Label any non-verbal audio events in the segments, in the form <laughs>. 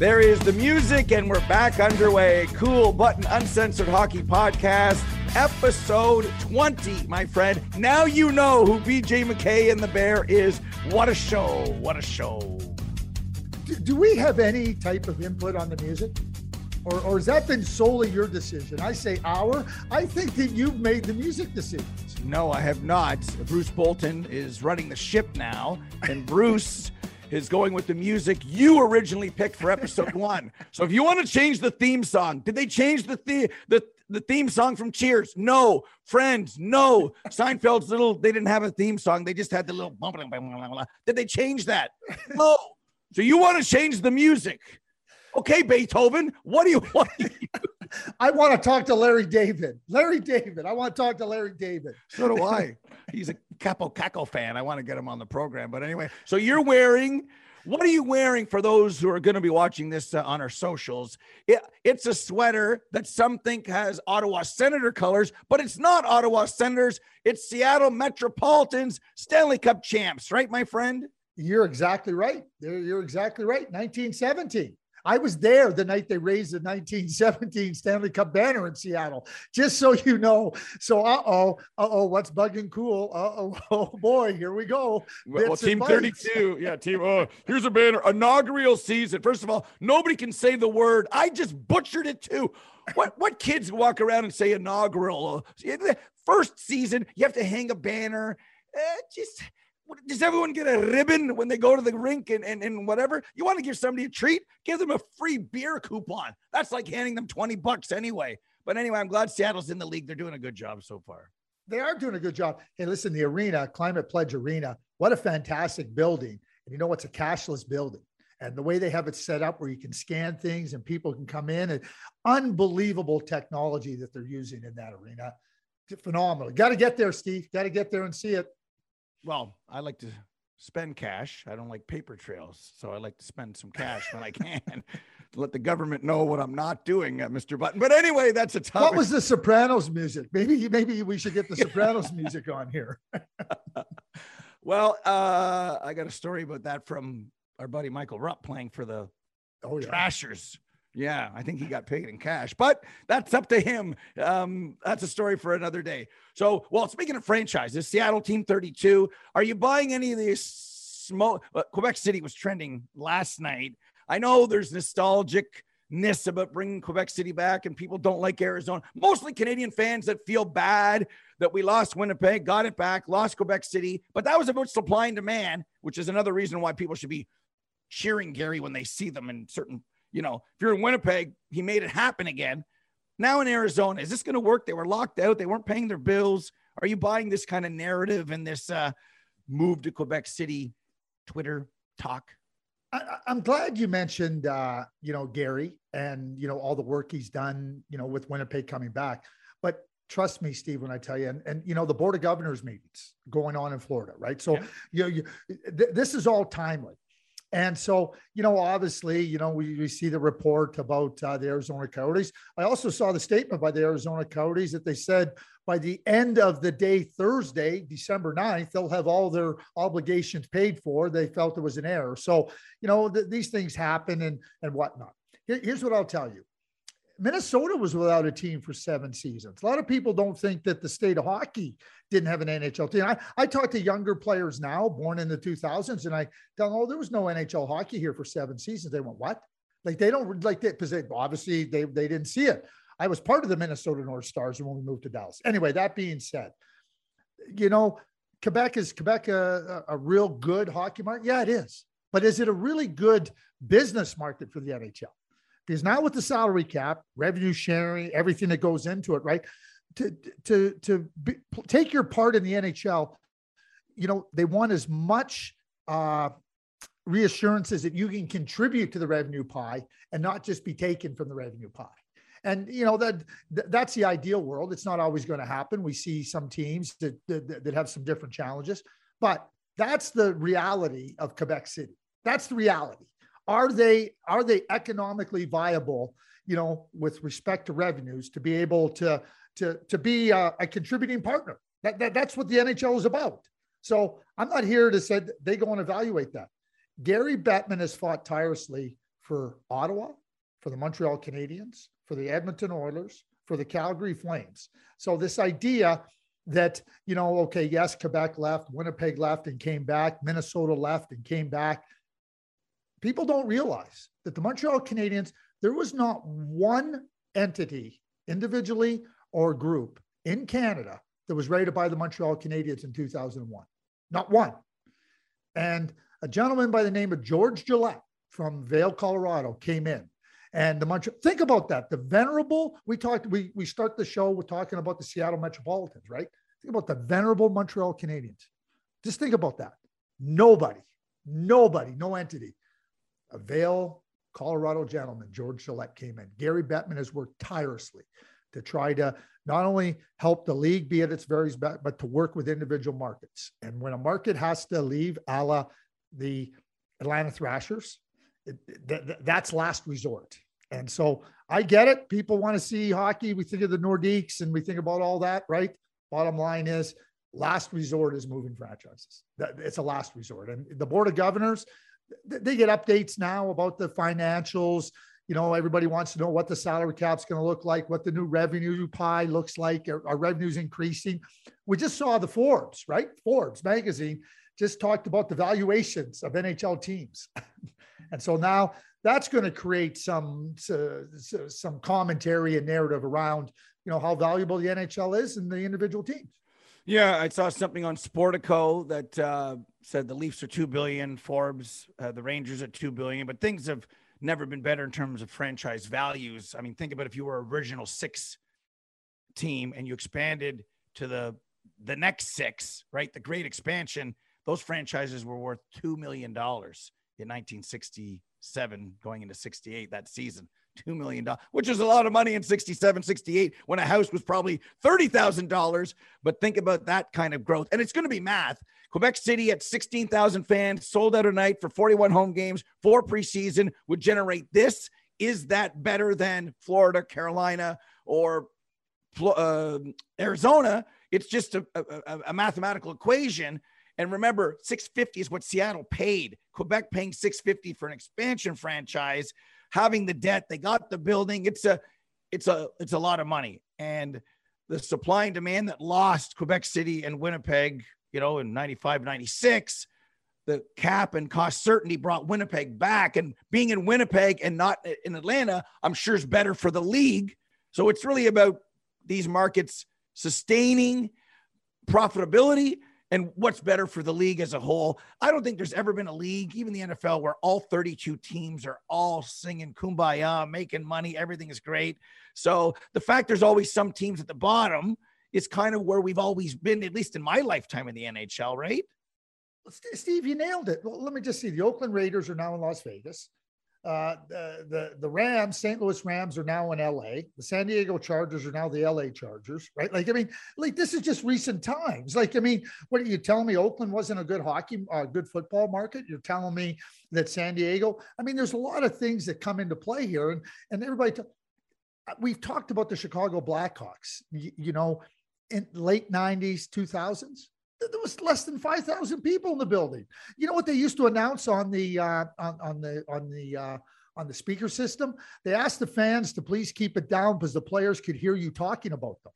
There is the music, and we're back underway. Cool Button Uncensored Hockey Podcast, episode 20, my friend. Now you know who BJ McKay and the Bear is. What a show! What a show! Do, do we have any type of input on the music? Or, or has that been solely your decision? I say our. I think that you've made the music decisions. No, I have not. Bruce Bolton is running the ship now, and Bruce is going with the music you originally picked for episode <laughs> one. So if you want to change the theme song, did they change the the the the theme song from Cheers? No. Friends, no. Seinfeld's little, they didn't have a theme song. They just had the little. Blah, blah, blah, Did they change that? No. So you want to change the music? Okay, Beethoven, what do you <laughs> want? I want to talk to Larry David. Larry David. I want to talk to Larry David. So do I. <laughs> He's a Capo Caco fan. I want to get him on the program. But anyway, so you're wearing, what are you wearing for those who are going to be watching this uh, on our socials? It, it's a sweater that some think has Ottawa Senator colors, but it's not Ottawa Senators. It's Seattle Metropolitans Stanley Cup champs, right, my friend? You're exactly right. You're exactly right. 1917. I was there the night they raised the 1917 Stanley Cup banner in Seattle, just so you know. So, uh oh, uh oh, what's bugging cool? Uh oh, <laughs> oh boy, here we go. Well, team 32. Yeah, team. Oh, here's a banner. Inaugural season. First of all, nobody can say the word. I just butchered it too. What what kids walk around and say inaugural? First season, you have to hang a banner. Uh, just does everyone get a ribbon when they go to the rink and, and, and whatever? You want to give somebody a treat? Give them a free beer coupon. That's like handing them 20 bucks anyway. But anyway, I'm glad Seattle's in the league. They're doing a good job so far. They are doing a good job. Hey, listen, the arena, Climate Pledge Arena, what a fantastic building. And you know, it's a cashless building. And the way they have it set up where you can scan things and people can come in and unbelievable technology that they're using in that arena. Phenomenal. Got to get there, Steve. Got to get there and see it well, I like to spend cash. I don't like paper trails, so I like to spend some cash when I can to <laughs> let the government know what I'm not doing, uh, Mr. Button. But anyway, that's a tough. What was the Sopranos music? Maybe maybe we should get the Sopranos <laughs> music on here. <laughs> well, uh, I got a story about that from our buddy Michael Rupp playing for the oh, yeah. Thrashers. Yeah, I think he got paid in cash, but that's up to him. Um, that's a story for another day. So, well, speaking of franchises, Seattle Team 32, are you buying any of these small? Uh, Quebec City was trending last night. I know there's nostalgicness about bringing Quebec City back, and people don't like Arizona. Mostly Canadian fans that feel bad that we lost Winnipeg, got it back, lost Quebec City, but that was about supply and demand, which is another reason why people should be cheering Gary when they see them in certain you know, if you're in Winnipeg, he made it happen again. Now in Arizona, is this going to work? They were locked out. They weren't paying their bills. Are you buying this kind of narrative and this uh, move to Quebec City Twitter talk? I, am glad you mentioned, uh, you know, Gary and, you know, all the work he's done, you know, with Winnipeg coming back. But trust me, Steve, when I tell you, and, and you know, the board of governors meetings going on in Florida, right? So, yeah. you know, you, th- this is all timely. And so, you know, obviously, you know, we, we see the report about uh, the Arizona Coyotes. I also saw the statement by the Arizona Coyotes that they said by the end of the day, Thursday, December 9th, they'll have all their obligations paid for. They felt it was an error. So, you know, th- these things happen and, and whatnot. Here, here's what I'll tell you Minnesota was without a team for seven seasons. A lot of people don't think that the state of hockey didn't have an NHL team. I, I talk to younger players now, born in the 2000s, and I tell them, oh, there was no NHL hockey here for seven seasons. They went, what? Like they don't like that because they, obviously they, they didn't see it. I was part of the Minnesota North Stars when we moved to Dallas. Anyway, that being said, you know, Quebec is Quebec a, a real good hockey market? Yeah, it is. But is it a really good business market for the NHL? Because now with the salary cap, revenue sharing, everything that goes into it, right? To to to be, take your part in the NHL, you know they want as much uh, reassurances that you can contribute to the revenue pie and not just be taken from the revenue pie. And you know that that's the ideal world. It's not always going to happen. We see some teams that, that that have some different challenges, but that's the reality of Quebec City. That's the reality are they are they economically viable you know with respect to revenues to be able to to to be a, a contributing partner that, that that's what the nhl is about so i'm not here to say they go and evaluate that gary bettman has fought tirelessly for Ottawa, for the Montreal Canadiens, for the Edmonton Oilers, for the Calgary Flames. So this idea that, you know, okay, yes, Quebec left, Winnipeg left and came back, Minnesota left and came back. People don't realize that the Montreal Canadiens, there was not one entity individually or group in Canada that was ready to buy the Montreal Canadiens in 2001. Not one. And a gentleman by the name of George Gillett from Vail, Colorado came in. And the Montreal, think about that. The venerable, we talked, we, we start the show with talking about the Seattle Metropolitans, right? Think about the venerable Montreal Canadiens. Just think about that. Nobody, nobody, no entity. A Vail, Colorado gentleman, George Gillett came in. Gary Bettman has worked tirelessly to try to not only help the league be at its very best, but to work with individual markets. And when a market has to leave, a la the Atlanta Thrashers, it, th- th- that's last resort. And so I get it. People want to see hockey. We think of the Nordiques and we think about all that, right? Bottom line is last resort is moving franchises. It's a last resort. And the Board of Governors, they get updates now about the financials. You know, everybody wants to know what the salary cap's going to look like, what the new revenue pie looks like. Are, are revenues increasing? We just saw the Forbes, right? Forbes magazine just talked about the valuations of NHL teams. <laughs> and so now that's going to create some some commentary and narrative around you know how valuable the NHL is and the individual teams. Yeah, I saw something on Sportico that uh, said the Leafs are two billion, Forbes, uh, the Rangers at two billion, but things have never been better in terms of franchise values. I mean, think about if you were original six team and you expanded to the the next six, right? The great expansion, those franchises were worth two million dollars in 1967 going into 68 that season. $2 million, which is a lot of money in 67, 68 when a house was probably $30,000. But think about that kind of growth. And it's going to be math. Quebec City at 16,000 fans, sold out a night for 41 home games, four preseason would generate this. Is that better than Florida, Carolina, or uh, Arizona? It's just a, a, a mathematical equation. And remember, 650 is what Seattle paid. Quebec paying 650 for an expansion franchise having the debt. They got the building. It's a, it's a, it's a lot of money. And the supply and demand that lost Quebec City and Winnipeg, you know, in 95, 96, the cap and cost certainty brought Winnipeg back. And being in Winnipeg and not in Atlanta, I'm sure is better for the league. So it's really about these markets sustaining profitability and what's better for the league as a whole. I don't think there's ever been a league, even the NFL, where all 32 teams are all singing kumbaya, making money, everything is great. So the fact there's always some teams at the bottom is kind of where we've always been, at least in my lifetime in the NHL, right? Steve, you nailed it. Well, let me just see. The Oakland Raiders are now in Las Vegas. Uh, the, the the Rams, St. Louis Rams are now in LA. The San Diego Chargers are now the LA Chargers, right? Like, I mean, like this is just recent times. Like, I mean, what are you telling me? Oakland wasn't a good hockey, uh, good football market. You're telling me that San Diego. I mean, there's a lot of things that come into play here, and and everybody. T- uh, we've talked about the Chicago Blackhawks. you, you know, in late '90s, 2000s there was less than 5,000 people in the building. You know what they used to announce on the uh, on, on the on the uh, on the speaker system? They asked the fans to please keep it down because the players could hear you talking about them.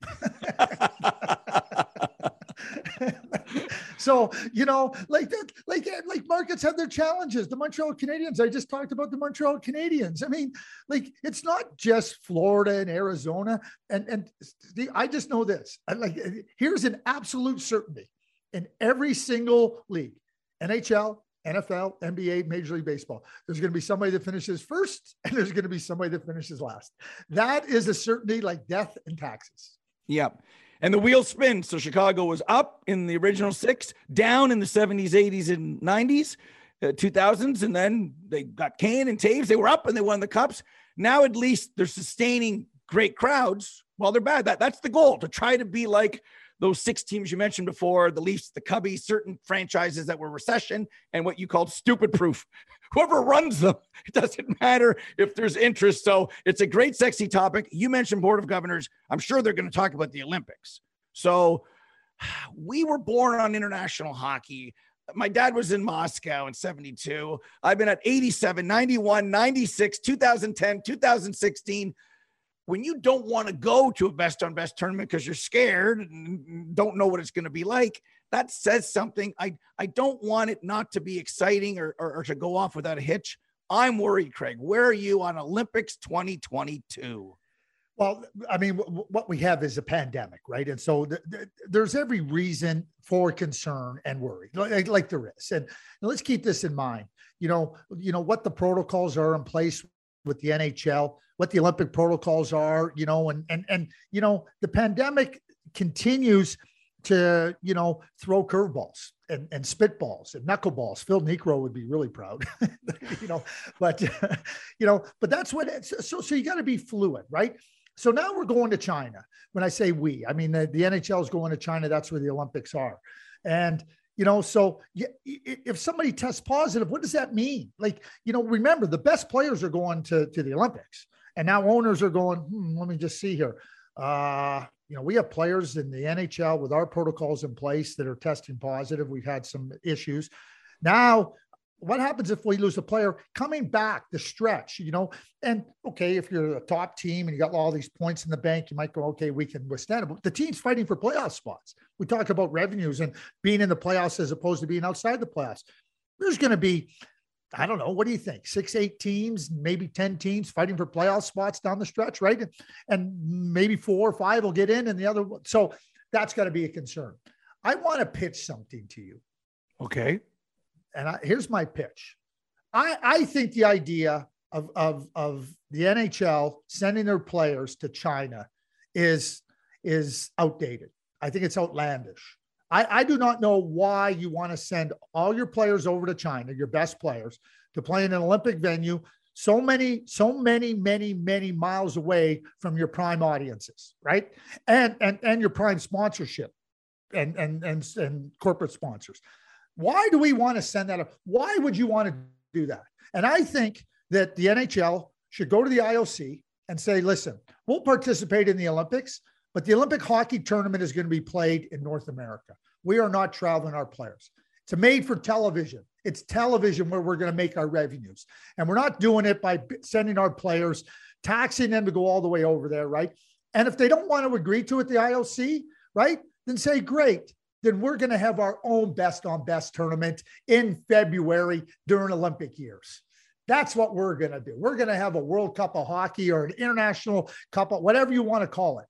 <laughs> so you know, like that, like like markets have their challenges. The Montreal Canadiens. I just talked about the Montreal Canadiens. I mean, like it's not just Florida and Arizona. And and I just know this. Like here's an absolute certainty in every single league NHL, NFL, NBA, Major League Baseball. There's going to be somebody that finishes first, <laughs> and there's going to be somebody that finishes last. That is a certainty like death and taxes. Yep. And the wheel spins. So Chicago was up in the original six, down in the 70s, 80s, and 90s, uh, 2000s. And then they got Kane and Toews. They were up and they won the cups. Now at least they're sustaining great crowds while they're bad. That, that's the goal to try to be like those six teams you mentioned before the Leafs, the Cubbies, certain franchises that were recession and what you called stupid proof. <laughs> Whoever runs them, it doesn't matter if there's interest. So it's a great, sexy topic. You mentioned Board of Governors. I'm sure they're going to talk about the Olympics. So <sighs> we were born on international hockey. my dad was in Moscow in 72. I've been at 87, 91, 96, 2010, 2016. When you don't want to go to a best on best tournament because you're scared and don't know what it's going to be like, that says something. I, I don't want it not to be exciting or, or, or to go off without a hitch. I'm worried, Craig. Where are you on Olympics 2022? Well, I mean, w- what we have is a pandemic, right? And so th- th- there's every reason for concern and worry, like, like there is. And, and let's keep this in mind. You know, you know what the protocols are in place with the NHL, what the Olympic protocols are. You know, and and and you know the pandemic continues to you know throw curveballs and, and spitballs and knuckleballs. Phil Niekro would be really proud, <laughs> you know. But <laughs> you know, but that's what. It's, so so you got to be fluid, right? So now we're going to China. When I say we, I mean the, the NHL is going to China. That's where the Olympics are. And, you know, so if somebody tests positive, what does that mean? Like, you know, remember the best players are going to, to the Olympics. And now owners are going, hmm, let me just see here. Uh, you know, we have players in the NHL with our protocols in place that are testing positive. We've had some issues. Now what happens if we lose a player coming back the stretch, you know? And okay, if you're a top team and you got all these points in the bank, you might go, okay, we can withstand it. But the team's fighting for playoff spots. We talk about revenues and being in the playoffs as opposed to being outside the playoffs. There's going to be, I don't know, what do you think? Six, eight teams, maybe 10 teams fighting for playoff spots down the stretch, right? And maybe four or five will get in and the other. So that's got to be a concern. I want to pitch something to you. Okay and I, here's my pitch. I, I think the idea of, of, of the NHL sending their players to China is, is outdated. I think it's outlandish. I, I do not know why you want to send all your players over to China, your best players, to play in an Olympic venue so many, so many, many, many miles away from your prime audiences, right? And and and your prime sponsorship and and and, and corporate sponsors. Why do we want to send that up? Why would you want to do that? And I think that the NHL should go to the IOC and say, listen, we'll participate in the Olympics, but the Olympic hockey tournament is going to be played in North America. We are not traveling our players. It's made for television. It's television where we're going to make our revenues. And we're not doing it by sending our players, taxing them to go all the way over there, right? And if they don't want to agree to it, the IOC, right? Then say, great then we're going to have our own best on best tournament in February during Olympic years. That's what we're going to do. We're going to have a World Cup of hockey or an international cup of whatever you want to call it.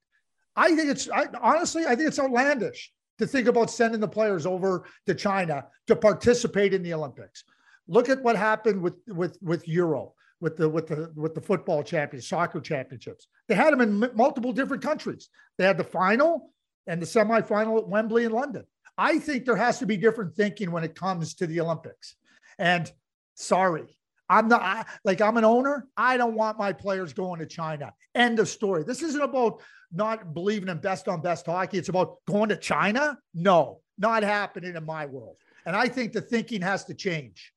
I think it's I, honestly, I think it's outlandish to think about sending the players over to China to participate in the Olympics. Look at what happened with with with Euro, with the with the with the football champions, soccer championships. They had them in multiple different countries. They had the final, and the semifinal at Wembley in London. I think there has to be different thinking when it comes to the Olympics. And sorry, I'm not I, like I'm an owner. I don't want my players going to China. End of story. This isn't about not believing in best on best hockey. It's about going to China. No, not happening in my world. And I think the thinking has to change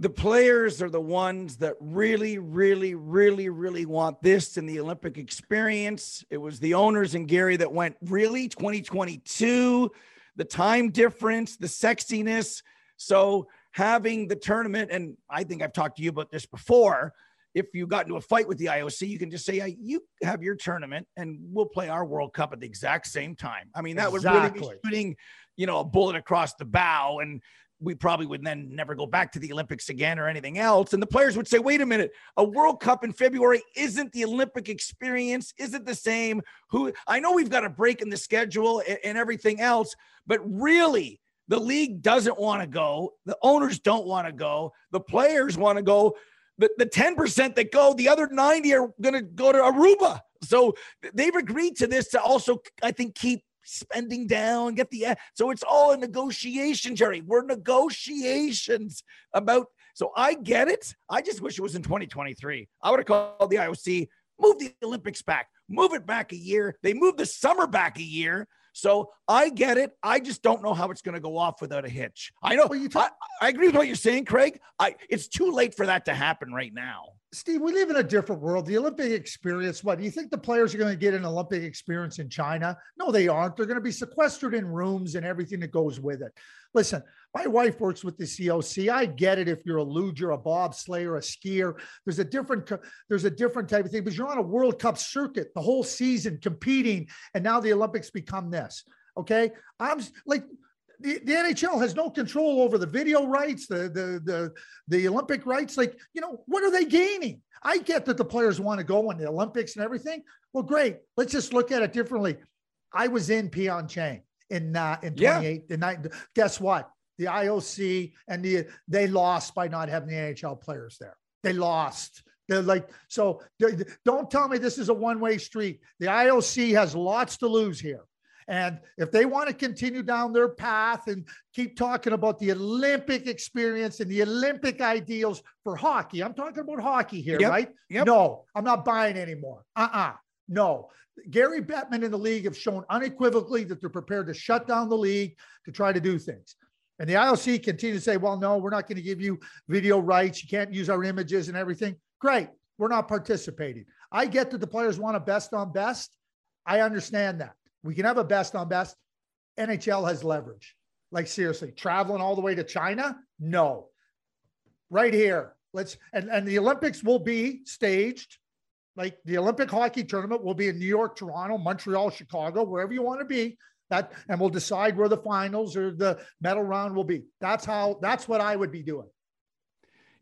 the players are the ones that really, really, really, really want this in the Olympic experience. It was the owners and Gary that went, really, 2022, the time difference, the sexiness. So having the tournament, and I think I've talked to you about this before. If you got into a fight with the IOC, you can just say, hey, "You have your tournament, and we'll play our World Cup at the exact same time." I mean, that exactly. would really be shooting, you know, a bullet across the bow, and we probably would then never go back to the Olympics again or anything else. And the players would say, wait a minute, a World Cup in February isn't the Olympic experience, isn't the same. Who I know we've got a break in the schedule and, and everything else, but really, the league doesn't want to go. The owners don't want to go. The players want to go. The, the 10% that go, the other 90 are going to go to Aruba. So they've agreed to this to also, I think, keep spending down, get the so it's all a negotiation, Jerry. We're negotiations about. So I get it. I just wish it was in 2023. I would have called the IOC, move the Olympics back, move it back a year. They moved the summer back a year. So I get it. I just don't know how it's going to go off without a hitch. I know. Well, you talk- I, I agree with what you're saying, Craig. I it's too late for that to happen right now. Steve, we live in a different world. The Olympic experience, what do you think the players are going to get an Olympic experience in China? No, they aren't. They're going to be sequestered in rooms and everything that goes with it. Listen, my wife works with the COC. I get it if you're a luger, a bobslayer, a skier. There's a different there's a different type of thing, but you're on a World Cup circuit the whole season competing, and now the Olympics become this. Okay, I'm like the, the NHL has no control over the video rights, the, the the the Olympic rights. Like, you know, what are they gaining? I get that the players want to go in the Olympics and everything. Well, great. Let's just look at it differently. I was in Pyeongchang in uh, in 28. Yeah. night. Guess what? The IOC and the they lost by not having the NHL players there. They lost. They're like, so don't tell me this is a one way street. The IOC has lots to lose here. And if they want to continue down their path and keep talking about the Olympic experience and the Olympic ideals for hockey, I'm talking about hockey here, yep. right? Yep. No, I'm not buying anymore. Uh uh-uh. uh No. Gary Bettman and the league have shown unequivocally that they're prepared to shut down the league to try to do things. And the IOC continue to say, well, no, we're not going to give you video rights. You can't use our images and everything. Great. We're not participating. I get that the players want a best on best. I understand that. We can have a best on best. NHL has leverage. Like seriously, traveling all the way to China? No. Right here. Let's and, and the Olympics will be staged. Like the Olympic hockey tournament will be in New York, Toronto, Montreal, Chicago, wherever you want to be. That and we'll decide where the finals or the medal round will be. That's how that's what I would be doing.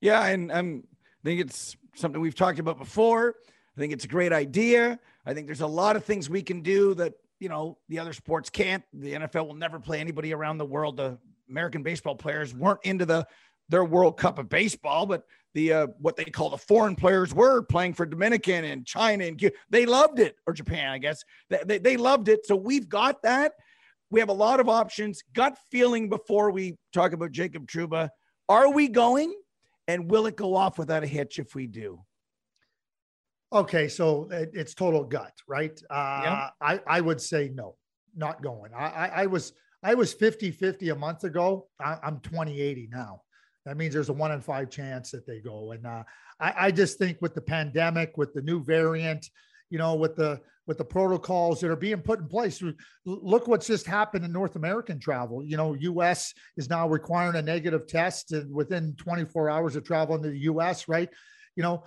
Yeah, and um, I think it's something we've talked about before. I think it's a great idea. I think there's a lot of things we can do that you know, the other sports can't. The NFL will never play anybody around the world. The American baseball players weren't into the their World Cup of baseball, but the uh, what they call the foreign players were playing for Dominican and China and. They loved it, or Japan, I guess. They, they, they loved it. So we've got that. We have a lot of options. Gut feeling before we talk about Jacob Trouba. Are we going? And will it go off without a hitch if we do? Okay, so it, it's total gut, right? Uh, yeah. I I would say no, not going. I I, I was I was 50 50 a month ago. I, am 20 80 now. That means there's a one in five chance that they go. And uh, I, I just think with the pandemic, with the new variant, you know, with the with the protocols that are being put in place. Look what's just happened in North American travel. You know, U.S. is now requiring a negative test and within 24 hours of travel into the U.S. Right? You know,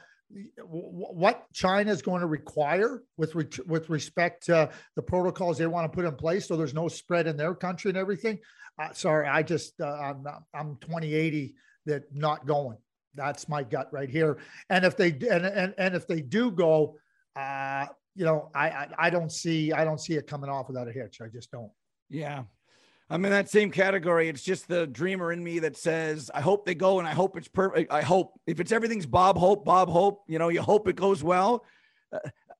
what China is going to require with re- with respect to the protocols they want to put in place, so there's no spread in their country and everything. Uh, sorry, I just uh, I'm I'm 2080 that not going. That's my gut right here. And if they and and, and if they do go, uh, you know, I, I I don't see I don't see it coming off without a hitch. I just don't. Yeah, I'm in that same category. It's just the dreamer in me that says, I hope they go and I hope it's perfect. I hope if it's everything's Bob Hope, Bob Hope, you know, you hope it goes well. Uh,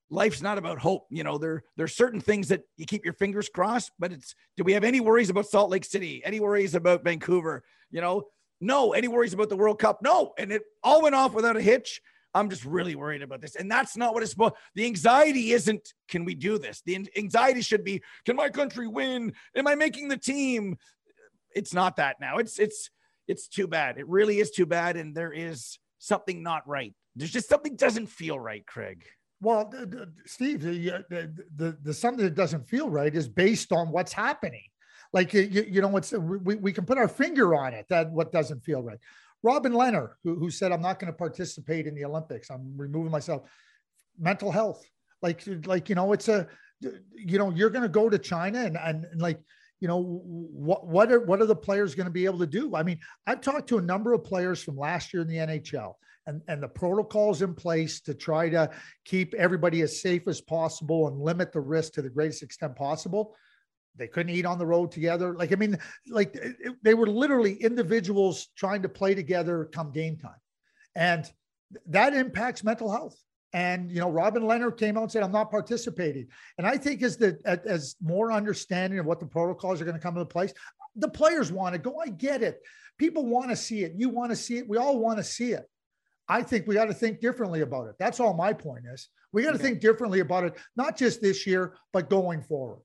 life's not about hope. You know, there there's certain things that you keep your fingers crossed, but it's do we have any worries about Salt Lake City? Any worries about Vancouver? You know, no. Any worries about the World Cup? No. And it all went off without a hitch. I'm just really worried about this. And that's not what it's supposed. The anxiety isn't, can we do this? The anxiety should be, can my country win? Am I making the team? It's not that now. It's it's it's too bad. It really is too bad. And there is something not right. There's just something doesn't feel right, Craig. Well, the, the, Steve, the, the, the something that doesn't feel right is based on what's happening. Like you, you know, it's we, we can put our finger on it that what doesn't feel right. Robin Lehner, who, who said, I'm not going to participate in the Olympics. I'm removing myself. Mental health. Like, like, you know, it's a, you know, you're going to go to China and, and, and like, you know, what, what are, what are the players going to be able to do? I mean, I've talked to a number of players from last year in the NHL and, and the protocols in place to try to keep everybody as safe as possible and limit the risk to the greatest extent possible they couldn't eat on the road together. Like, I mean, like it, they were literally individuals trying to play together come game time. And that impacts mental health. And, you know, Robin Lehner came out and said, I'm not participating. And I think as the, as more understanding of what the protocols are going to come into place, the players want to go. I get it. People want to see it. You want to see it. We all want to see it. I think we got to think differently about it. That's all my point is. We got to think differently about it, not just this year, but going forward.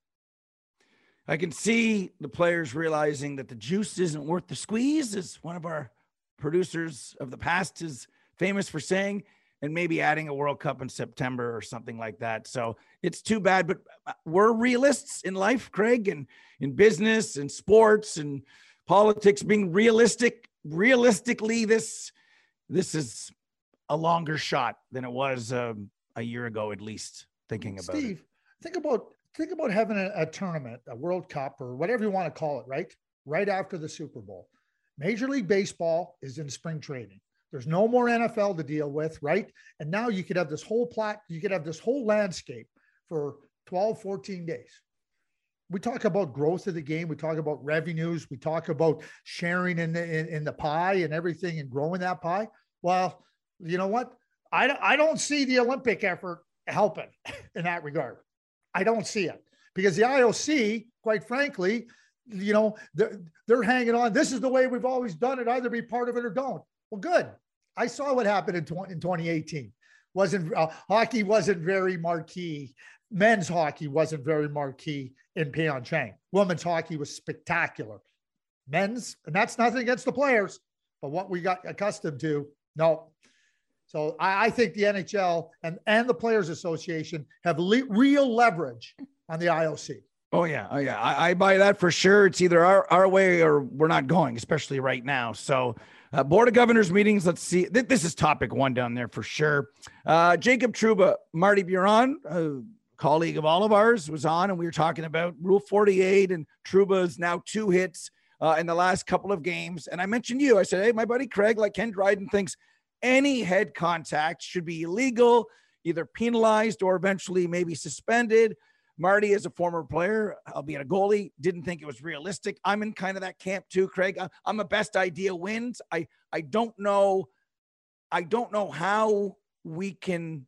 I can see the players realizing that the juice isn't worth the squeeze, as one of our producers of the past is famous for saying. and maybe adding a World Cup in September or something like that. So it's too bad, but uh, we're realists in life, Craig, and in business and sports and politics. Being realistic, realistically, this this is a longer shot than it was um, a year ago, at least. Thinking about Steve, it. think about think about having a, a tournament, a World Cup, or whatever you want to call it, right? Right after the Super Bowl. Major League Baseball is in spring training. There's no more NFL to deal with, right? And now you could have this whole plat, you could have this whole landscape for 12, 14 days. We talk about growth of the game. We talk about revenues. We talk about sharing in the in, in the pie and everything and growing that pie. Well, you know what? I, I don't see the Olympic effort helping <laughs> in that regard. I don't see it because the IOC, quite frankly, you know, they're, they're hanging on. This is the way we've always done it. Either be part of it or don't. Well, good. I saw what happened in, 20, in 2018. Wasn't uh, hockey wasn't very marquee. Men's hockey wasn't very marquee in Pyeongchang. Women's hockey was spectacular. Men's, and that's nothing against the players, but what we got accustomed to, no. So I, I think the NHL and and the Players Association have le- real leverage on the IOC. Oh yeah, oh yeah, I, I, buy that for sure. It's either our, our way or we're not going, especially right now. So, uh, board of governors meetings. Let's see. Th- this is topic one down there for sure. Uh, Jacob Trouba, Marty Biron, a colleague of all of ours, was on, and we were talking about Rule 48 and Trouba's now two hits uh, in the last couple of games. And I mentioned you. I said, hey, my buddy Craig, like Ken Dryden, thinks any head contact should be illegal, either penalized or eventually maybe suspended. Marty, as a former player, albeit a goalie, didn't think it was realistic. I'm in kind of that camp too, Craig. I'm a best idea wins. I I don't know, I don't know how we can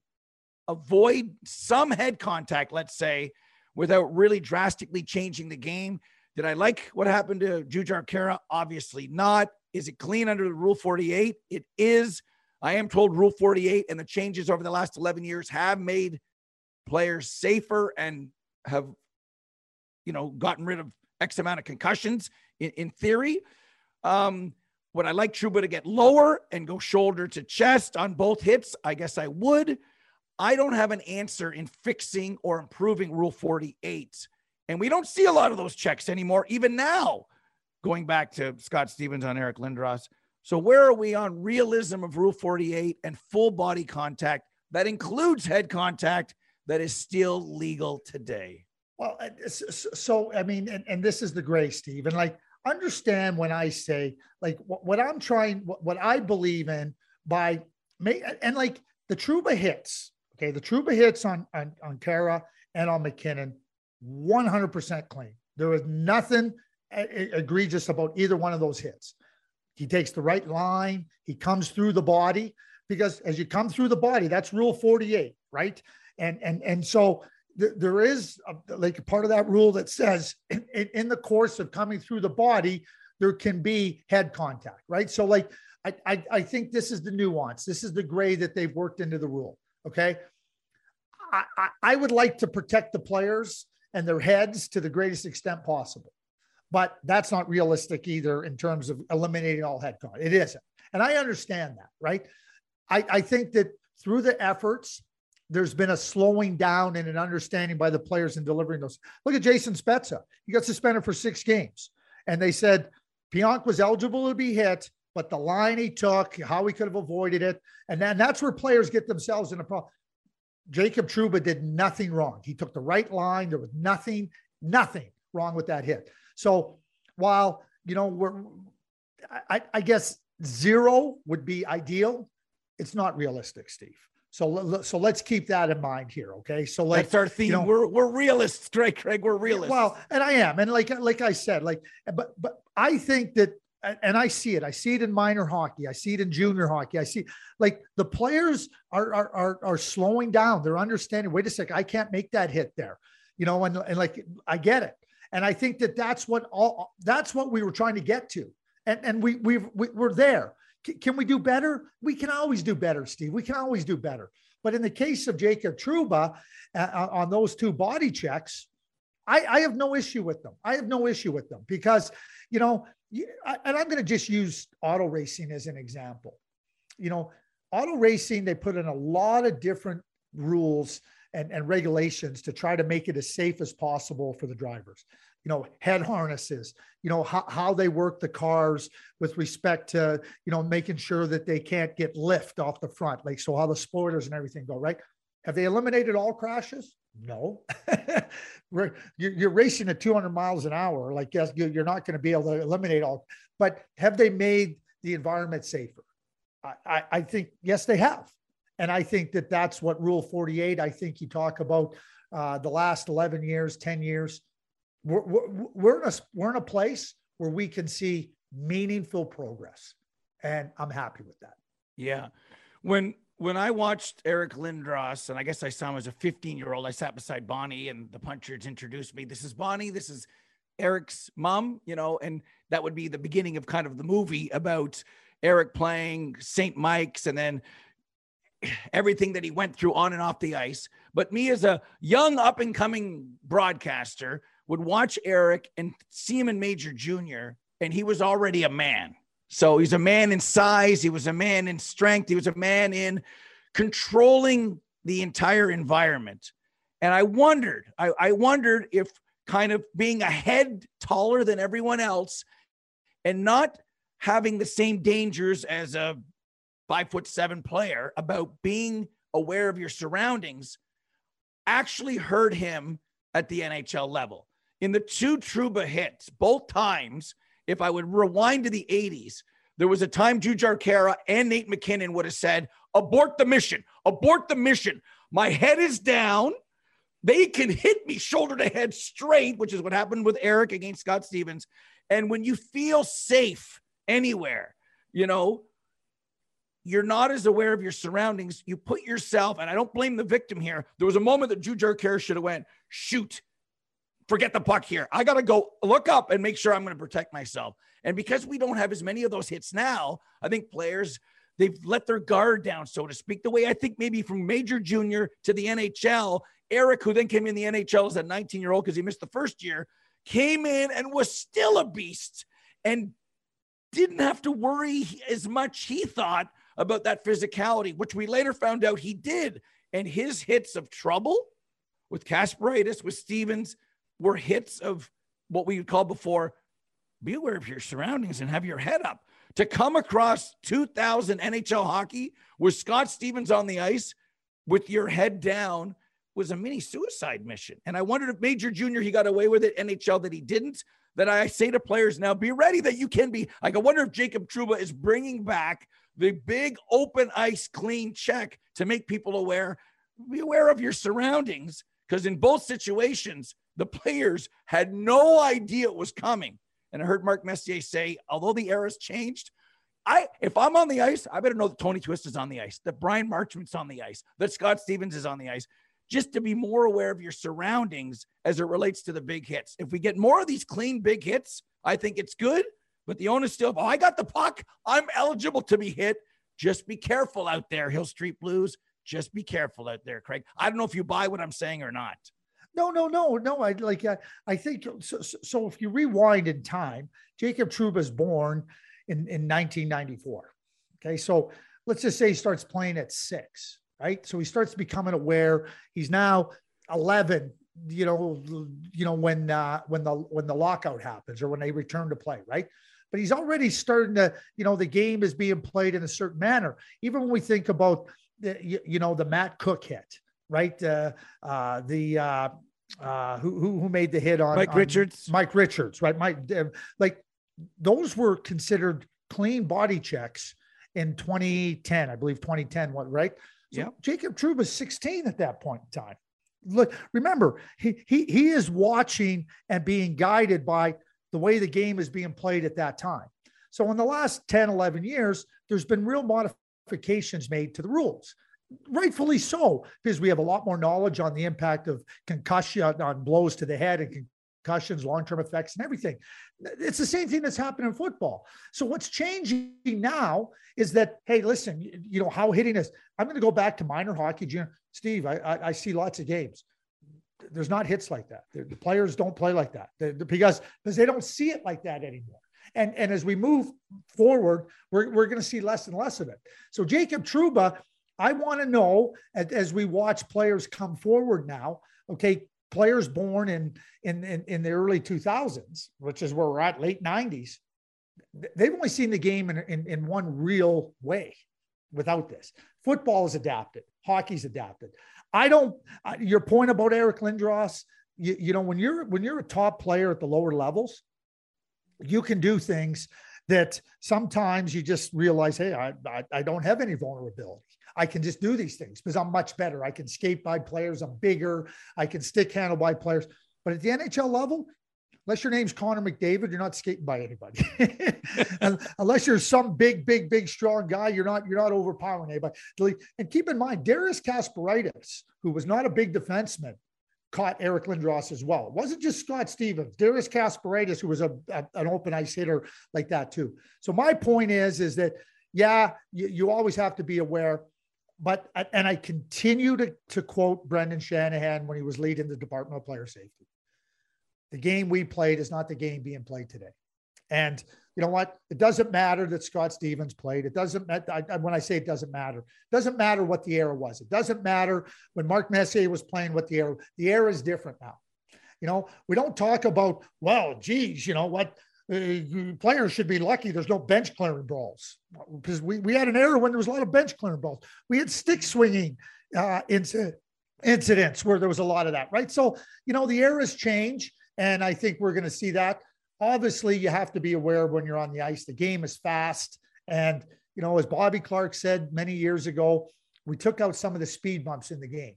avoid some head contact, let's say, without really drastically changing the game. Did I like what happened to Jujhar Khaira? Obviously not. Is it clean under the Rule 48? It is. I am told Rule 48 and the changes over the last 11 years have made players safer and have, you know, gotten rid of X amount of concussions in, in theory. Um, would I like Trouba to get lower and go shoulder to chest on both hips? I guess I would. I don't have an answer in fixing or improving Rule 48. And we don't see a lot of those checks anymore, even now, going back to Scott Stevens on Eric Lindros. So, where are we on realism of Rule 48 and full body contact that includes head contact that is still legal today? Well, uh, so I mean, and, and this is the gray, Steve, and like understand when I say like what, what I'm trying, what, what I believe in by and like the Trouba hits, okay, the Trouba hits on on, on Khaira and on MacKinnon, 100% clean. There was nothing uh, egregious about either one of those hits. He takes the right line. He comes through the body because as you come through the body, that's Rule 48, right? and and and so th- there is a, like part of that rule that says in, in the course of coming through the body there can be head contact right so like I, I i think this is the nuance this is the gray that they've worked into the rule okay I, I would like to protect the players and their heads to the greatest extent possible but that's not realistic either in terms of eliminating all head contact it isn't and i understand that right I, I think that through the efforts there's been a slowing down and an understanding by the players in delivering those. Look at Jason Spezza. He got suspended for six games. And they said Pionk was eligible to be hit, but the line he took, how he could have avoided it. And then that's where players get themselves in a problem. Jacob Trouba did nothing wrong. He took the right line. There was nothing, nothing wrong with that hit. So while, you know, we're, I, I guess zero would be ideal, it's not realistic, Steve. So, so let's keep that in mind here. Okay. So like, that's our theme. You know, we're, we're realists, right, Craig? We're realists. Well, and I am. And like, like I said, like, but, but I think that, and I see it, I see it in minor hockey. I see it in junior hockey. I see like the players are, are, are, are slowing down. They're understanding, wait a second, I can't make that hit there, you know? And, and like, I get it. And I think that that's what all, that's what we were trying to get to. And, and we, we've, we, we're there can we do better? We can always do better, Steve. We can always do better. But in the case of Jacob Trouba uh, uh on those two body checks, I, I, have no issue with them. I have no issue with them because, you know, and I'm going to just use auto racing as an example. You know, auto racing, they put in a lot of different rules and, and regulations to try to make it as safe as possible for the drivers. You know, head harnesses, you know, how, how they work the cars with respect to, you know, making sure that they can't get lift off the front, like so how the spoilers and everything go, right? Have they eliminated all crashes? No. <laughs> you're, racing at 200 miles an hour. Like, yes, you're not going to be able to eliminate all, but have they made the environment safer? I, I, I think, yes, they have. And I think that that's what Rule 48, I think you talk about uh, the last 11 years, 10 years. We're, we're, we're, in a, we're in a place where we can see meaningful progress. And I'm happy with that. Yeah. When when I watched Eric Lindros, and I guess I saw him as a 15 year old, I sat beside Bonnie and the punchers introduced me. This is Bonnie. This is Eric's mom, you know, and that would be the beginning of kind of the movie about Eric playing St. Mike's and then everything that he went through on and off the ice. But me as a young up and coming broadcaster would watch Eric and see him in Major Junior, and he was already a man. So he's a man in size, he was a man in strength, he was a man in controlling the entire environment. And I wondered, I, I wondered if kind of being a head taller than everyone else and not having the same dangers as a five foot seven player about being aware of your surroundings actually hurt him at the NHL level. In the two Trouba hits, both times, if I would rewind to the 80s, there was a time Jujhar Khaira and Nate MacKinnon would have said, abort the mission, abort the mission. My head is down. They can hit me shoulder to head straight, which is what happened with Eric against Scott Stevens. And when you feel safe anywhere, you know, you're not as aware of your surroundings. You put yourself, and I don't blame the victim here. There was a moment that Jujhar Khaira should have went, shoot, forget the puck here. I got to go look up and make sure I'm going to protect myself. And because we don't have as many of those hits now, I think players, they've let their guard down, so to speak, the way I think maybe from major junior to the NHL, Eric, who then came in the NHL as a 19 year old because he missed the first year, came in and was still a beast and didn't have to worry as much, he thought, about that physicality, which we later found out he did. And his hits of trouble with Kasparaitis, with Stevens, were hits of what we would call before be aware of your surroundings and have your head up. To come across 2000 NHL hockey with Scott Stevens on the ice with your head down was a mini suicide mission. And I wondered if Major Junior he got away with it, NHL that he didn't. That I say to players now, be ready that you can be. Like I wonder if Jacob Trouba is bringing back the big open ice clean check to make people aware. Be aware of your surroundings because in both situations, the players had no idea it was coming. And I heard Mark Messier say, although the era's changed, I if I'm on the ice, I better know that Tony Twist is on the ice, that Bryan Marchment's on the ice, that Scott Stevens is on the ice, just to be more aware of your surroundings as it relates to the big hits. If we get more of these clean big hits, I think it's good. But the owner still, oh, I got the puck. I'm eligible to be hit. Just be careful out there, Hill Street Blues. Just be careful out there, Craig. I don't know if you buy what I'm saying or not. No, no, no, no. I like. I, I think so, so. If you rewind in time, Jacob Trouba is born in in 1994. Okay, so let's just say he starts playing at six, right? So he starts becoming aware. He's now 11. You know, you know when uh, when the when the lockout happens or when they return to play, right? But he's already starting to. You know, the game is being played in a certain manner. Even when we think about the, you, you know the Matt Cooke hit, right? Uh, uh, the uh, uh, who, who who made the hit on Mike on Richards. Mike Richards, right? Mike, uh, like those were considered clean body checks in 2010, I believe 2010. What right? So yeah. Jacob Trouba was 16 at that point in time. Look, remember he he he is watching and being guided by the way the game is being played at that time. So in the last 10, 11 years, there's been real modifications made to the rules rightfully so, because we have a lot more knowledge on the impact of concussion, on blows to the head and concussions, long-term effects, and everything. It's the same thing that's happened in football. So what's changing now is that, hey, listen, you know how hitting is. I'm going to go back to minor hockey, junior. Steve, I, I, I see lots of games. There's not hits like that. The, the players don't play like that because because they don't see it like that anymore. And, and as we move forward, we're, we're going to see less and less of it. So Jacob Trouba. I want to know as, as we watch players come forward now, okay, players born in, in, in, in the early 2000s, which is where we're at, late 90s, they've only seen the game in, in, in one real way without this. Football is adapted, hockey's adapted. I don't, your point about Eric Lindros, you, you know, when you're, when you're a top player at the lower levels, you can do things that sometimes you just realize, hey, I, I, I, don't have any vulnerability. I can just do these things because I'm much better. I can skate by players. I'm bigger. I can stick handle by players. But at the NHL level, unless your name's Connor McDavid, you're not skating by anybody. <laughs> unless you're some big, big, big, strong guy, you're not you're not overpowering anybody. And keep in mind, Darius Kasparaitis, who was not a big defenseman, caught Eric Lindros as well. It wasn't just Scott Stevens, Darius Kasparaitis, who was a, a, an open ice hitter like that too. So my point is, is that yeah, you, you always have to be aware. But uh, and I continue to, to quote Brendan Shanahan when he was leading the Department of Player Safety. The game we played is not the game being played today. And you know what? It doesn't matter that Scott Stevens played. It doesn't matter. When I say it doesn't matter, it doesn't matter what the era was. It doesn't matter when Mark Messier was playing what the era. The era is different now. You know, we don't talk about, well, geez, you know what? Uh, players should be lucky there's no bench clearing balls because we, we had an era when there was a lot of bench clearing balls. We had stick swinging uh, incidents where there was a lot of that, right? So, you know, the eras change. And I think we're going to see that obviously you have to be aware when you're on the ice. The game is fast. And, you know, as Bobby Clarke said many years ago, we took out some of the speed bumps in the game.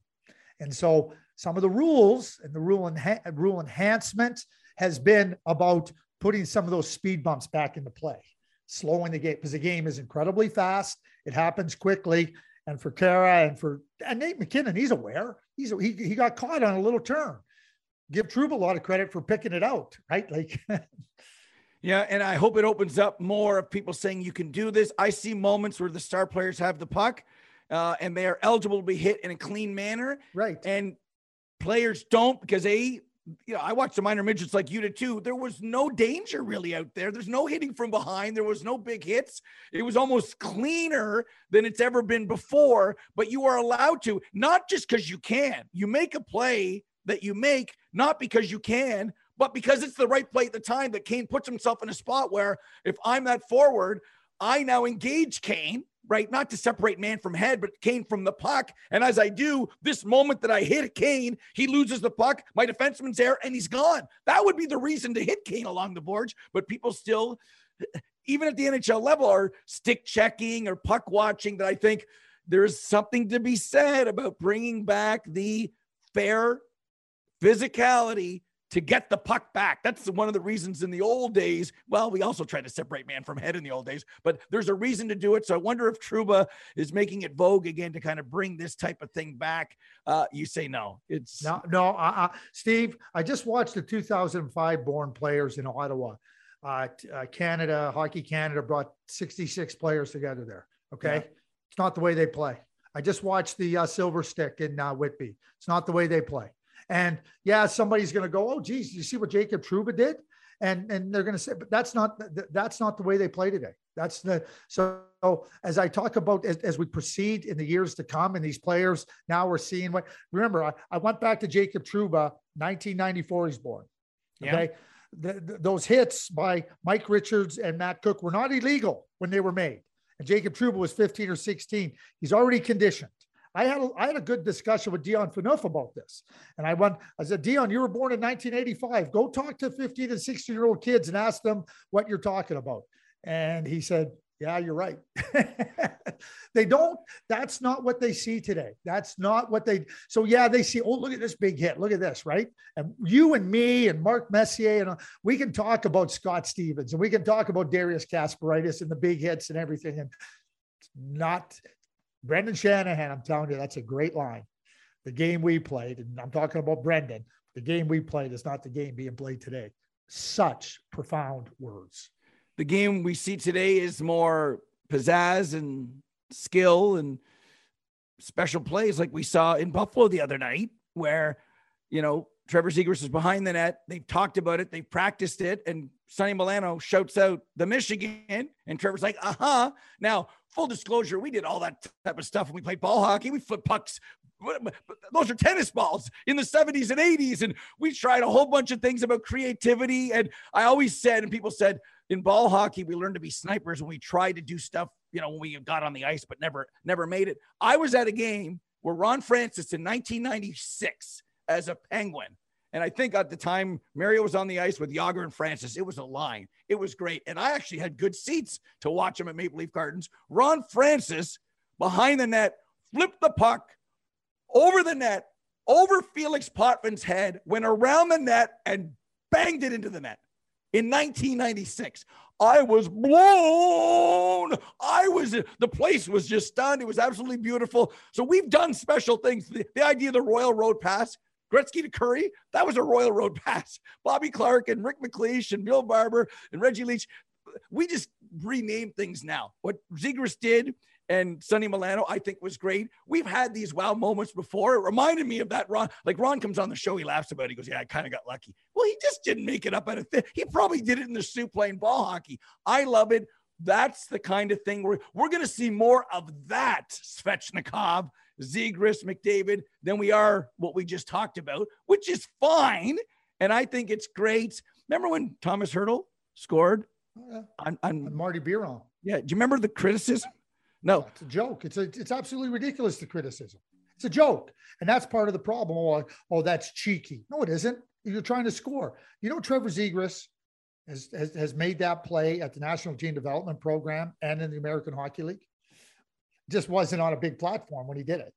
And so some of the rules and the rule, enha- rule enhancement has been about putting some of those speed bumps back into play, slowing the game because the game is incredibly fast. It happens quickly. And for Khaira and for and Nate MacKinnon, he's aware. He's he, he got caught on a little turn give Trouba a lot of credit for picking it out, right? <laughs> Like, yeah, and I hope it opens up more of people saying you can do this. I see moments where the star players have the puck, uh, and they are eligible to be hit in a clean manner, right? And players don't because a you know, I watched the minor midgets like you did too. There was no danger really out there. There's no hitting from behind. There was no big hits. It was almost cleaner than it's ever been before. But you are allowed to, not just because you can. You make a play that you make, not because you can, but because it's the right play at the time that Kane puts himself in a spot where if I'm that forward, I now engage Kane, right? Not to separate man from head, but Kane from the puck. And as I do, this moment that I hit Kane, he loses the puck. My defenseman's there and he's gone. That would be the reason to hit Kane along the boards. But people still, even at the NHL level, are stick checking or puck watching that I think there's something to be said about bringing back the fair physicality to get the puck back. That's one of the reasons in the old days. Well, we also tried to separate man from head in the old days, but there's a reason to do it. So I wonder if Trouba is making it vogue again to kind of bring this type of thing back. Uh, you say no. It's no, no. Uh, uh, Steve, I just watched the 2005 born players in Ottawa. Uh, uh, Canada, Hockey Canada brought 66 players together there. Okay. Yeah. It's not the way they play. I just watched the uh, Silver Stick in Whitby. It's not the way they play. And yeah, somebody's going to go, "Oh, geez, you see what Jacob Trouba did?" And and they're going to say, "But that's not that's not the way they play today." That's the so as I talk about as, as we proceed in the years to come, and these players now we're seeing what. Remember, I, I went back to Jacob Trouba, 1994. He's born. Okay. Yeah. The, the, those hits by Mike Richards and Matt Cooke were not illegal when they were made. And Jacob Trouba was 15 or 16. He's already conditioned. I had a, I had a good discussion with Dion Phaneuf about this. And I went, I said, Dion, you were born in 1985. Go talk to 15 and 16 year old kids and ask them what you're talking about. And he said, yeah, you're right. <laughs> they don't, that's not what they see today. That's not what they, so yeah, they see, oh, look at this big hit. Look at this, right? And you and me and Mark Messier, and uh, we can talk about Scott Stevens and we can talk about Darius Kasparaitis and the big hits and everything. And not, Brendan Shanahan, I'm telling you, that's a great line. The game we played, and I'm talking about Brendan, the game we played is not the game being played today. Such profound words. The game we see today is more pizzazz and skill and special plays like we saw in Buffalo the other night, where, you know, Trevor Zegras is behind the net. They've talked about it. They've practiced it. And Sonny Milano shouts out the Michigan. And Trevor's like, uh huh. Now, full disclosure, we did all that type of stuff when we played ball hockey. We flip pucks. Those are tennis balls in the 70s and 80s. And we tried a whole bunch of things about creativity. And I always said, and people said, in ball hockey, we learned to be snipers when we tried to do stuff, you know, when we got on the ice, but never, never made it. I was at a game where Ron Francis in 1996 as a Penguin. And I think at the time Mario was on the ice with Jagr and Francis. It was a line. It was great. And I actually had good seats to watch him at Maple Leaf Gardens. Ron Francis behind the net flipped the puck over the net, over Felix Potvin's head, went around the net and banged it into the net in 1996. I was blown. I was, the place was just stunned. It was absolutely beautiful. So we've done special things. The, the idea of the Royal Road Pass, Gretzky to Kurri, that was a Royal Road <laughs> Pass. Bobby Clarke and Rick MacLeish and Bill Barber and Reggie Leach. We just rename things now. What Zegras did and Sonny Milano, I think was great. We've had these wow moments before. It reminded me of that Ron. Like Ron comes on the show, he laughs about it. He goes, Yeah, I kind of got lucky. Well, he just didn't make it up out of thin. He probably did it in the soup playing ball hockey. I love it. That's the kind of thing where we're going to see more of that Svechnikov, Zegras, McDavid than we are what we just talked about, which is fine. And I think it's great. Remember when Tomas Hertl scored oh, yeah. on, on, on Marty Biron? Yeah. Do you remember the criticism? No, it's a joke. It's a, it's absolutely ridiculous. The criticism. It's a joke, and that's part of the problem. Oh, oh, that's cheeky. No, it isn't. You're trying to score. You know, Trevor Zegras has, has has made that play at the National Team Development Program and in the American Hockey League. Just wasn't on a big platform when he did it.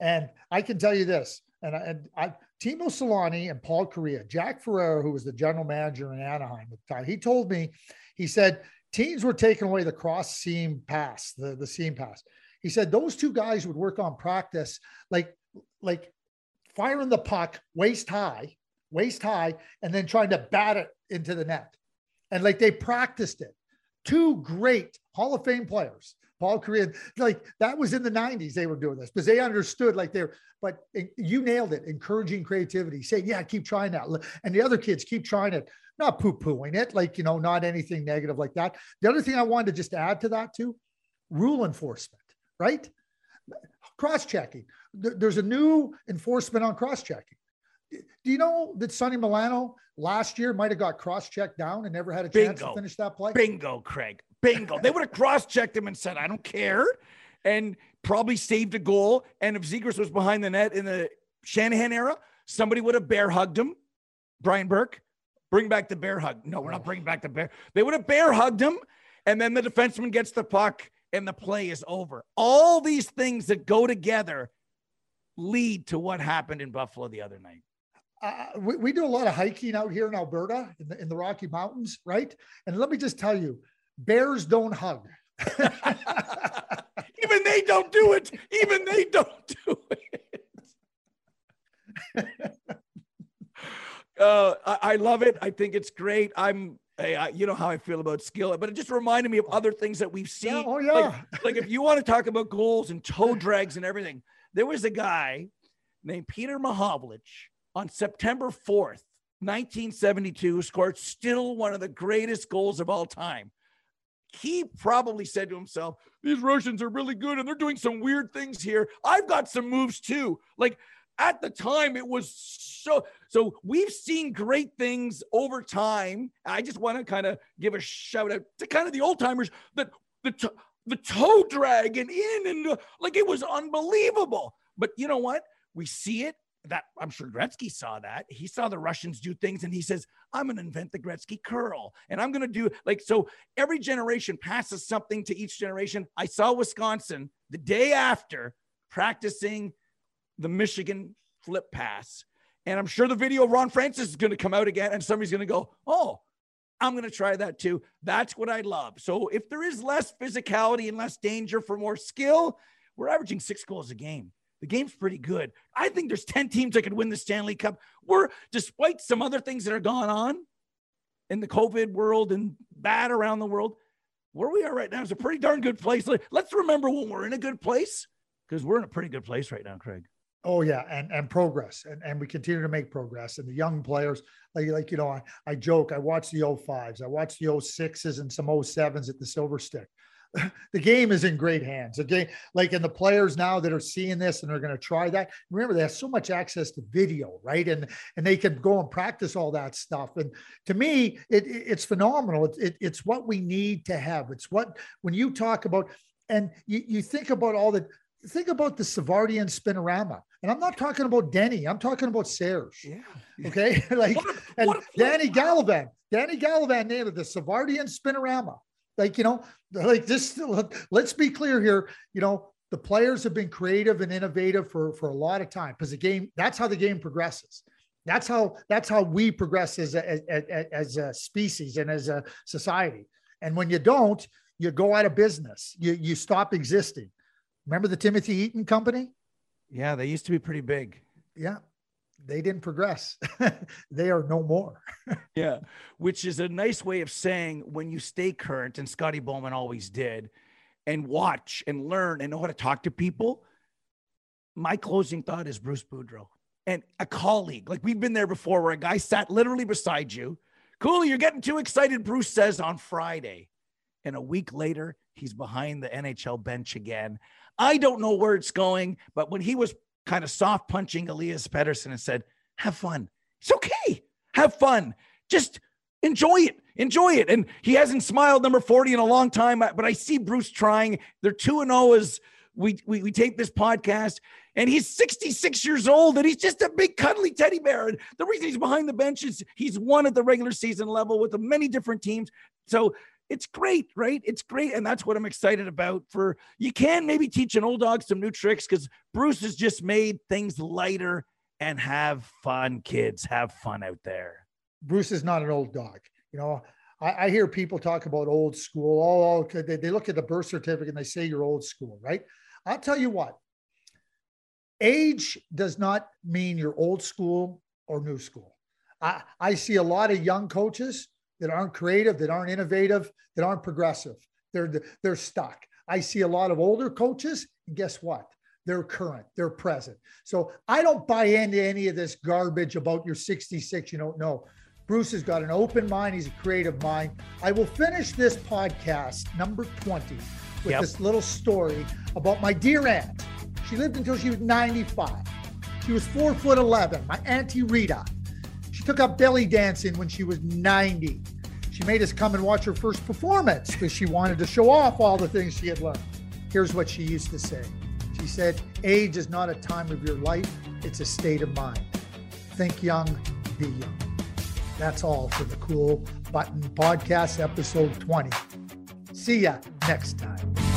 And I can tell you this, and I, and I Teemu Selanne and Paul Kariya, Jack Ferreira, who was the general manager in Anaheim at the time, he told me, he said, teams were taking away the cross seam pass, the, the seam pass. He said those two guys would work on practice like like firing the puck waist high, waist high, and then trying to bat it into the net. And like they practiced it. Two great Hall of Fame players. Paul Kariya, like that was in the 90s, they were doing this because they understood like they're, but you nailed it, encouraging creativity, saying, yeah, keep trying that. And the other kids keep trying it not poo pooing it, like, you know, not anything negative like that. The other thing I wanted to just add to that too rule enforcement, right? Cross checking. There's a new enforcement on cross checking. Do you know that Sonny Milano last year might have got cross checked down and never had a chance Bingo. to finish that play? Bingo, Craig. Bingo. they would have cross checked him and said, I don't care. And probably saved a goal. And if Zegras was behind the net in the Shanahan era, somebody would have bear hugged him, Brian Burke, Bring back the bear hug. No, we're not oh. bringing back the bear. They would have bear hugged him, and then the defenseman gets the puck, and the play is over. All these things that go together lead to what happened in Buffalo the other night. Uh, we, we, do a lot of hiking out here in Alberta in the, in the Rocky Mountains, right? And let me just tell you, bears don't hug. <laughs> Even they don't do it. Even they don't do it. <laughs> Uh, I, I, love it. I think it's great. I'm, hey, I, you know how I feel about skill, but it just reminded me of other things that we've seen. Yeah, oh yeah. Like, like if you want to talk about goals and toe drags and everything, there was a guy named Peter Mahovlich on September 4th, 1972, scored still one of the greatest goals of all time. He probably said to himself, These Russians are really good and they're doing some weird things here. I've got some moves too. Like at the time it was so so we've seen great things over time i just want to kind of give a shout out to kind of the old timers that the the toe drag and in and like it was unbelievable but you know what we see it that I'm sure Gretzky saw that. He saw the Russians do things and he says, I'm going to invent the Gretzky curl and I'm going to do like so. Every generation passes something to each generation. I saw Wisconsin the day after practicing the Michigan flip pass. And I'm sure the video of Ron Francis is going to come out again, and somebody's going to go, Oh, I'm going to try that too. That's what I love. So if there is less physicality and less danger for more skill, we're averaging six goals a game. The game's pretty good. I think there's 10 teams that could win the Stanley Cup. We're, despite some other things that are going on in the COVID world and bad around the world, where we are right now is a pretty darn good place. Let's remember when we're in a good place because we're in a pretty good place right now, Craig. Oh yeah, and and progress, and and we continue to make progress. And the young players, like like you know, I, I joke, I watch the 05s, I watch the 06s and some 07s at the Silver Stick. <laughs> the game is in great hands. The game, like, and the players now that are seeing this and are going to try that. Remember, they have so much access to video, right? And and they can go and practice all that stuff. And to me, it, it's phenomenal. It, it, it's what we need to have. It's what when you talk about and you, you think about all the think about the Savardian spinorama. And I'm not talking about Denny. I'm talking about Serge. Yeah. Okay. <laughs> like what a, and Danny Gallivan. Danny Gallivan named it the Savardian spinorama. Like, you know, <laughs> like this, let's be clear here. You know, the players have been creative and innovative for, for a lot of time because the game, that's how the game progresses. That's how, that's how we progress as a, as, as a species and as a society. And when you don't, you go out of business. You, you stop existing. Remember the Timothy Eaton company? Yeah, they used to be pretty big. Yeah they didn't progress. <laughs> they are no more. <laughs> yeah, which is a nice way of saying when you stay current, and Scotty Bowman always did, and watch and learn and know how to talk to people. My closing thought is Bruce Boudreau and a colleague. Like we've been there before, where a guy sat literally beside you. Cool, you're getting too excited, Bruce says on Friday. And a week later, he's behind the NHL bench again. I don't know where it's going, but when he was kind of soft punching Elias Pettersson and said, Have fun. It's okay. Have fun. Just enjoy it. Enjoy it. And he hasn't smiled number 40 in a long time, uh, but I see Bruce trying. They're 2 and 0 as we, we, we tape this podcast. And he's 66 years old and he's just a big cuddly teddy bear. And the reason he's behind the bench is he's won at the regular season level with many different teams. So it's great, right? It's great. And that's what I'm excited about for you can maybe teach an old dog some new tricks because Bruce has just made things lighter and have fun, kids. Have fun out there. Bruce is not an old dog. You know, I, I hear people talk about old school. Oh, oh they, they look at the birth certificate and they say you're old school, right? I'll tell you what, age does not mean you're old school or new school. I, I see a lot of young coaches that aren't creative, that aren't innovative, that aren't progressive. They're they're stuck. I see a lot of older coaches, and guess what? They're current, they're present. So I don't buy into any of this garbage about your 66, you don't know. Bruce has got an open mind, he's a creative mind. I will finish this podcast, number 20, with yep. this little story about my dear aunt. She lived until she was 95. She was four foot 11, my Auntie Rita. She took up belly dancing when she was 90. She made us come and watch her first performance because she wanted to show off all the things she had learned. Here's what she used to say She said, Age is not a time of your life, it's a state of mind. Think young, be young. That's all for the Cool Button Podcast, episode 20. See ya next time.